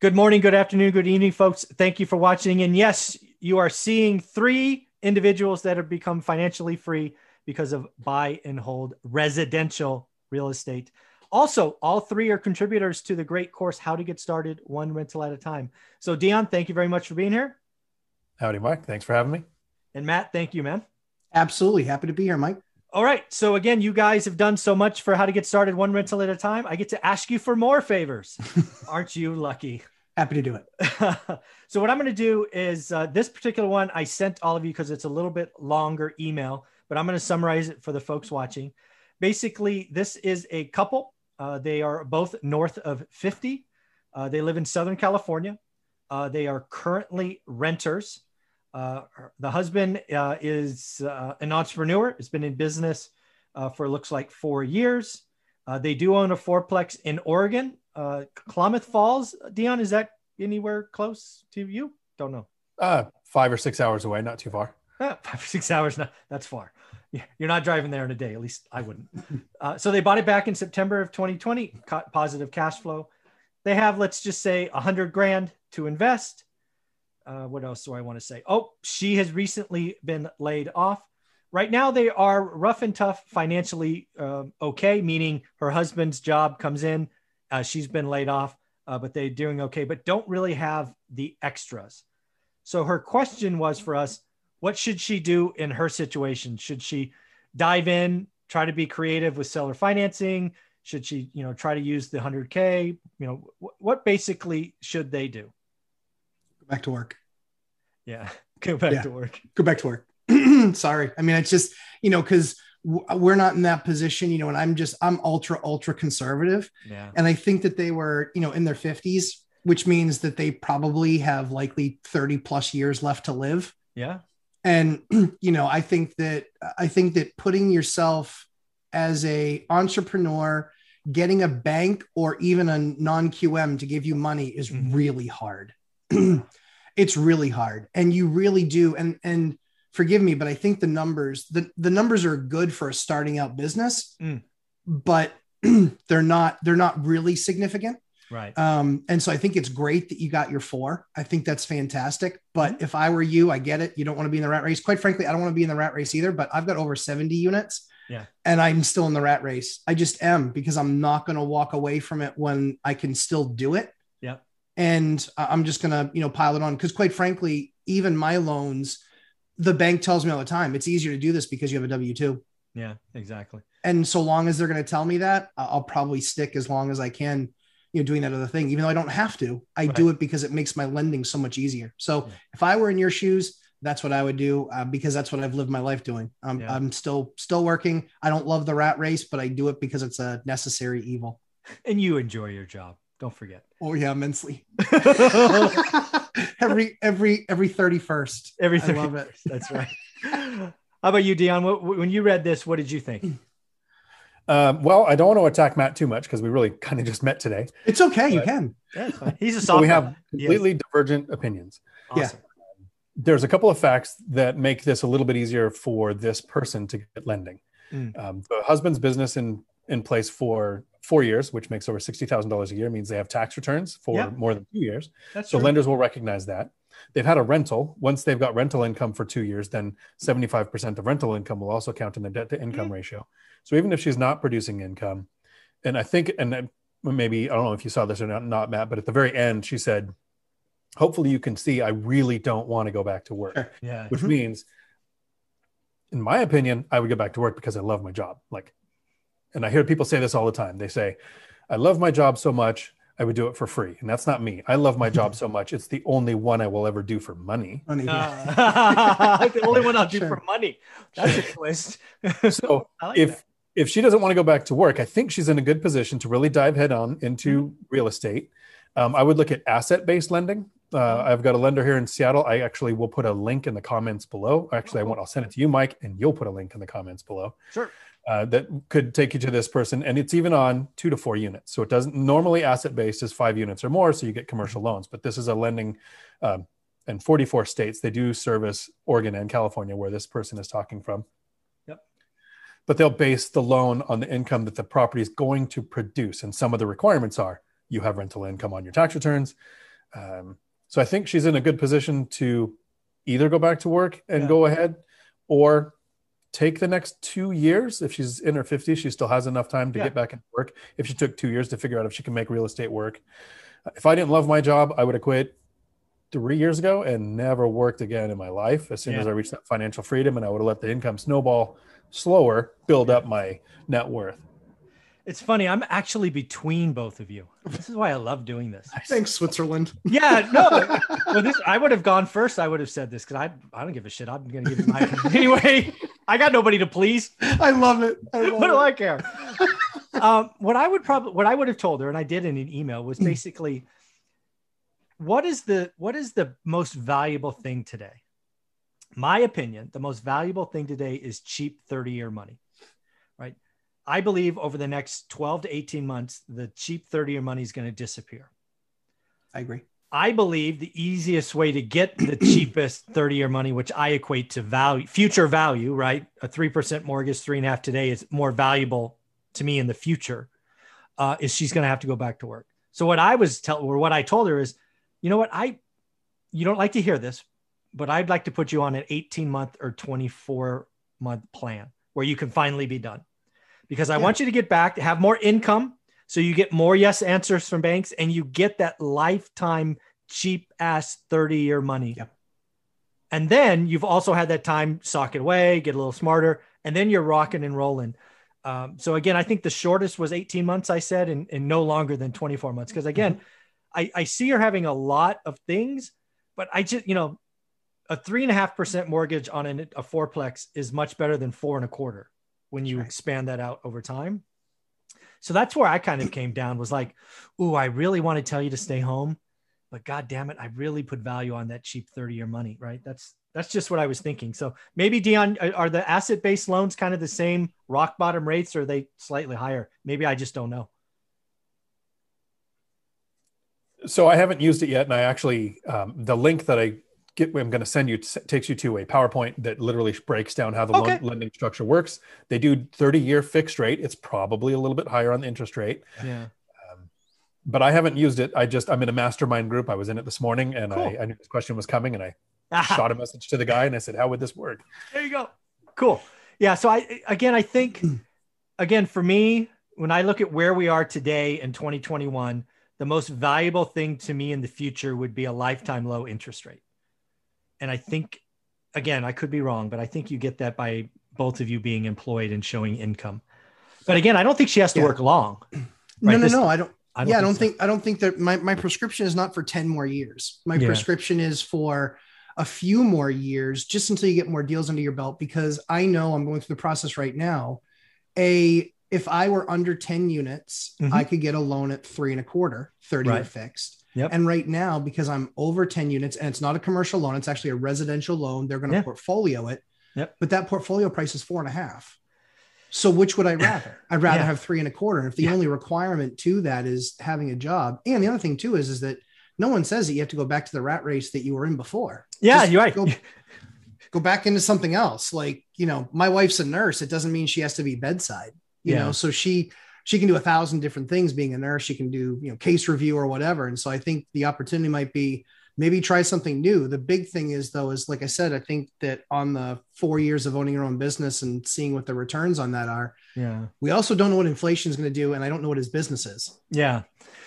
Good morning, good afternoon, good evening, folks. Thank you for watching. And yes, you are seeing three individuals that have become financially free because of buy and hold residential real estate. Also, all three are contributors to the great course, How to Get Started One Rental at a Time. So, Dion, thank you very much for being here. Howdy, Mike. Thanks for having me. And Matt, thank you, man. Absolutely. Happy to be here, Mike. All right. So again, you guys have done so much for how to get started one rental at a time. I get to ask you for more favors. Aren't you lucky? Happy to do it. so what I'm going to do is uh, this particular one I sent all of you because it's a little bit longer email, but I'm going to summarize it for the folks watching. Basically, this is a couple. Uh, they are both north of 50. Uh, they live in Southern California. Uh, they are currently renters. Uh, the husband uh, is uh, an entrepreneur, has been in business uh, for looks like four years. Uh, they do own a fourplex in Oregon. Klamath Falls, Dion, is that anywhere close to you? Don't know. five or six hours away, not too far. five or six hours, not, that's far. You're not driving there in a day. At least I wouldn't. so they bought it back in September of 2020, positive cash flow. They have, let's just say, a hundred grand to invest uh, what else do I want to say? Oh, she has recently been laid off. Right now, they are rough and tough financially uh, okay, meaning her husband's job comes in. Uh, she's been laid off, uh, but they're doing okay, but don't really have the extras. So her question was for us what should she do in her situation? Should she dive in, try to be creative with seller financing? Should she, you know, try to use the 100K? You know, wh- what basically should they do? Back to work. Yeah, go back yeah. to work. Go back to work. Sorry. I mean, it's just, you know, because we're not in that position, you know, and I'm just, I'm ultra, ultra conservative. Yeah. And I think that they were, you know, in their 50s, which means that they probably have likely 30 plus years left to live. Yeah. And, you know, I think that, I think that putting yourself as a entrepreneur, getting a bank or even a non QM to give you money is mm-hmm. really hard. it's really hard. And you really do. And and forgive me but i think the numbers the, the numbers are good for a starting out business mm. but they're not they're not really significant. Right. Um and so i think it's great that you got your four. I think that's fantastic. But mm-hmm. if i were you i get it. You don't want to be in the rat race. Quite frankly i don't want to be in the rat race either but i've got over 70 units. Yeah. And i'm still in the rat race. I just am because i'm not going to walk away from it when i can still do it and I'm just gonna you know pile it on because quite frankly, even my loans, the bank tells me all the time it's easier to do this because you have a W two. Yeah, exactly. And so long as they're going to tell me that, I'll probably stick as long as I can, you know, doing that other thing, even though I don't have to. I right. do it because it makes my lending so much easier. So yeah. if I were in your shoes, that's what I would do uh, because that's what I've lived my life doing. Um, yeah. I'm still still working. I don't love the rat race, but I do it because it's a necessary evil. And you enjoy your job. Don't forget. Oh yeah, immensely. every every every thirty first. Every 31st. I love it. That's right. How about you, Dion? When you read this, what did you think? Um, well, I don't want to attack Matt too much because we really kind of just met today. It's okay, you can. Yeah, He's a soft. we have completely divergent opinions. Awesome. Yeah. There's a couple of facts that make this a little bit easier for this person to get lending. Mm. Um, the husband's business in in place for four years, which makes over $60,000 a year, means they have tax returns for more than two years. That's so true. lenders will recognize that. They've had a rental. Once they've got rental income for two years, then 75% of rental income will also count in the debt to income mm-hmm. ratio. So even if she's not producing income, and I think, and maybe, I don't know if you saw this or not, not Matt, but at the very end, she said, hopefully you can see I really don't want to go back to work. Sure. Yeah. Which mm-hmm. means, in my opinion, I would go back to work because I love my job. Like and I hear people say this all the time. They say, I love my job so much, I would do it for free. And that's not me. I love my job so much. It's the only one I will ever do for money. Money. Uh, the only one I'll do sure. for money. That's a twist. so like if, that. if she doesn't want to go back to work, I think she's in a good position to really dive head on into mm-hmm. real estate. Um, I would look at asset based lending. Uh, mm-hmm. I've got a lender here in Seattle. I actually will put a link in the comments below. Actually, I won't. I'll send it to you, Mike, and you'll put a link in the comments below. Sure uh, that could take you to this person and it's even on two to four units so it doesn't normally asset based is five units or more so you get commercial loans but this is a lending um, in 44 states they do service oregon and california where this person is talking from yep. but they'll base the loan on the income that the property is going to produce and some of the requirements are you have rental income on your tax returns Um, so I think she's in a good position to either go back to work and Yeah. go ahead or take the next two years. If she's in her 50s, she still has enough time to Yeah. get back into work. If she took two years to figure out if she can make real estate work. If I didn't love my job, I would have quit three years ago and never worked again in my life as soon as I reached that financial freedom and I would have let the income snowball slower, build up my net worth. It's funny. I'm actually between both of you. This is why I love doing this. Thanks, Switzerland. Yeah, no. well, this I would have gone first. I would have said this because I I don't give a shit. I'm gonna give it my opinion anyway. I got nobody to please. I love it. I love What do it. I care? um, what I would probably what I would have told her, and I did in an email, was basically, what is the what is the most valuable thing today? My opinion, the most valuable thing today is cheap 30 year money, right? I believe over the next 12 to 18 months, the cheap 30 year money is going to disappear. I agree. I believe the easiest way to get the cheapest 30 year money, which I equate to value, future value, right? A 3% mortgage, three and a half today is more valuable to me in the future, uh, is she's going to have to go back to work. So what I was telling, or what I told her is, you know what? I, you don't like to hear this, but I'd like to put you on an 18 month or 24 month plan where you can finally be done because I Yeah. want you to get back to have more income. So you get more yes answers from banks and you get that lifetime cheap ass 30 year money. Yep. And then you've also had that time sock it away, get a little smarter, and then you're rocking and rolling. Um, so again, I think the shortest was 18 months, I said, and, and no longer than 24 months. Because again, I, I see her having a lot of things, but I just, you know, a three and a half percent mortgage on an, a fourplex is much better than four and a quarter when you Right. expand that out over time. So that's where I kind of came down was like, ooh, I really want to tell you to stay home, but god damn it, I really put value on that cheap 30 year money, right? That's that's just what I was thinking. So maybe Dion, are- the asset based loans kind of the same rock bottom rates or are they slightly higher? Maybe I just don't know. So I haven't used it yet, and I actually um, the link that I get, I'm going to send you takes you to a PowerPoint that literally breaks down how the Okay. loan, lending structure works. They do 30 year fixed rate. It's probably a little bit higher on the interest rate, Yeah. Um, but I haven't used it. I just I'm in a mastermind group. I was in it this morning, and Cool. I, I knew this question was coming, and I shot a message to the guy, and I said, "How would this work?" There you go. Cool. Yeah. So I again I think again for me, when I look at where we are today in 2021, the most valuable thing to me in the future would be a lifetime low interest rate. And I think again, I could be wrong, but I think you get that by both of you being employed and showing income. But again, I don't think she has to Yeah. work long. No, Right, no, this- no. I don't. I yeah, I don't so. think I don't think that my, my prescription is not for 10 more years. My Yeah. prescription is for a few more years just until you get more deals under your belt because I know I'm going through the process right now. A if I were under 10 units, Mhm. I could get a loan at three and a quarter, 30 year Right. fixed. Yep. And right now, because I'm over 10 units and it's not a commercial loan, it's actually a residential loan, they're going to Yeah. portfolio it. Yep. But that portfolio price is four and a half. So which would I rather? I'd rather Yeah. have three and a quarter. And if the Yeah. only requirement to that is having a job, and the other thing too is is that no one says that you have to go back to the rat race that you were in before. Yeah, Just you're right. Go, go back into something else. Like you know, my wife's a nurse. It doesn't mean she has to be bedside. You know, so she she can do a thousand different things being a nurse. She can do you know case review or whatever. And so I think the opportunity might be maybe try something new. The big thing is though is like I said, I think that on the four years of owning your own business and seeing what the returns on that are, Yeah. we also don't know what inflation is going to do, and I don't know what his business is. Yeah.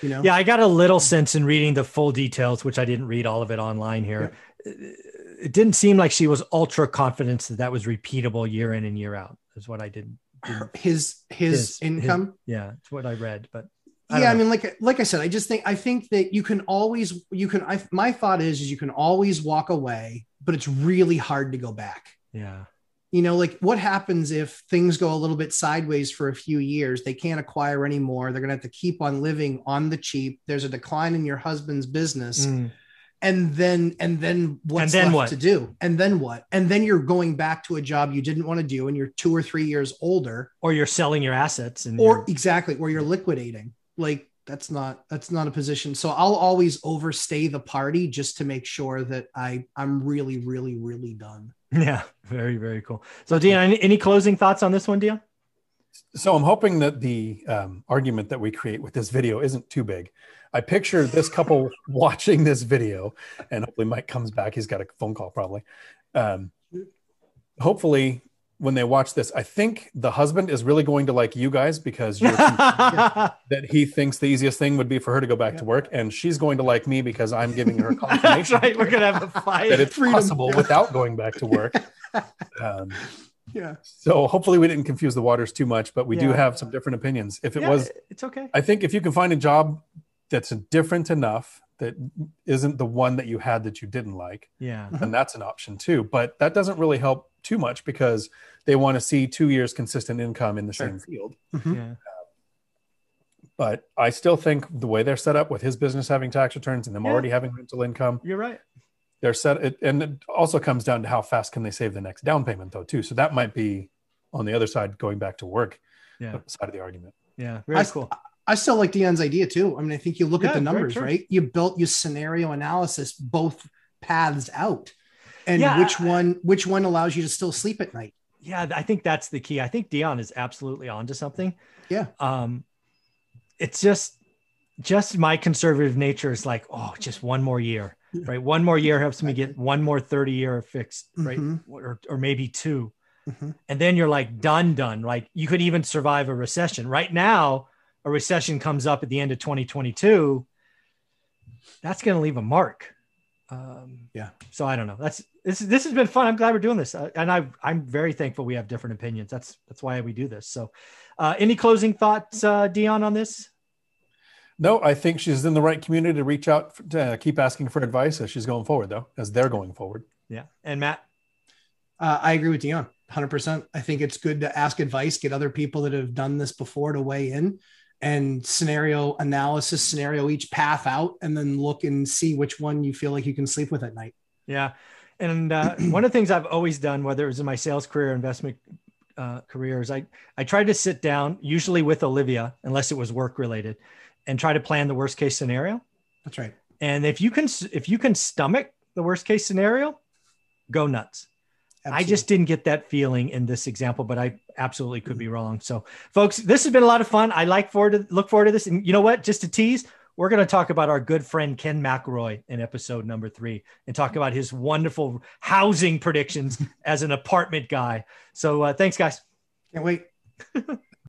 You know, Yeah, I got a little sense in reading the full details, which I didn't read all of it online here. It didn't seem like she was ultra confident that that was repeatable year in and year out. Is what I didn't. Didn't his his, income. yeah, it's what I read. But yeah, don't I mean, like like I said, I just think I think that you can always you can. I, my thought is is you can always walk away, but it's really hard to go back. yeah, You know, like what happens if things go a little bit sideways for a few years? They can't acquire anymore. They're going to have to keep on living on the cheap. There's a decline in your husband's business. Mm, and then and then what's then left what? to do and then what and then you're going back to a job you didn't want to do and you're two or three years older or you're selling your assets and or exactly or you're liquidating like that's not that's not a position so i'll always overstay the party just to make sure that i i'm really really really done yeah, very very cool. So, dean any, closing thoughts on this one, Dion? So I'm hoping that the um, argument that we create with this video isn't too big. I picture this couple watching this video, and hopefully Mike comes back. He's got a phone call probably. Um, hopefully, when they watch this, I think the husband is really going to like you guys because you're that he thinks the easiest thing would be for her to go back to work, and she's going to like me because I'm giving her That's confirmation right. We're gonna have a fight. that it's Freedom. possible without going back to work. Um, Yeah. so hopefully we didn't confuse the waters too much, but we do have some different opinions. If it Yeah, was, it's okay. I think if you can find a job that's different enough that isn't the one that you had that you didn't like, Yeah. then that's an option too. But that doesn't really help too much because they want to see two years consistent income in the Sure. same field. Mhm. Yeah. But I still think the way they're set up with his business having tax returns and them Yeah. already having rental income, You're right. They're set it, and it also comes down to how fast can they save the next down payment though too so that might be on the other side going back to work Yeah. side of the argument Yeah. Very I, cool. I still like Dion's idea too. I mean, I think you look Yeah, at the numbers, true. right? You built your scenario analysis both paths out, and Yeah, which I- one which one allows you to still sleep at night? Yeah, I think that's the key. I think Dion is absolutely onto something. Yeah. Um, it's just just my conservative nature is like, oh, just one more year, right? One more year helps me get one more 30 year fixed, right? Mhm. Or, or maybe 2 Mhm. And then you're like done, done. Like you could even survive a recession. Right now, a recession comes up at the end of 2022. That's going to leave a mark. Um, Yeah. So I don't know. That's this. This has been fun. I'm glad we're doing this, uh, and I I'm very thankful we have different opinions. That's that's why we do this. So, uh, any closing thoughts, uh, Dion, on this? No i think she's in the right community to reach out to uh, keep asking for advice as she's going forward though as they're going forward Yeah. And Matt. Uh, I agree with Dion, hundred percent. I think it's good to ask advice, get other people that have done this before to weigh in, and scenario analysis, scenario each path out, and then look and see which one you feel like you can sleep with at night. Yeah. And uh, one of the things I've always done, whether it was in my sales career, investment uh, career, is I, I tried to sit down, usually with Olivia, unless it was work related, and try to plan the worst case scenario. That's right. And if you can, if you can stomach the worst case scenario, go nuts. I just didn't get that feeling in this example, but I absolutely could be wrong. So, folks, this has been a lot of fun. I like forward to look forward to this. And you know what? Just to tease, we're going to talk about our good friend Ken McElroy in episode number three and talk about his wonderful housing predictions as an apartment guy. So, uh, thanks, guys. can't wait.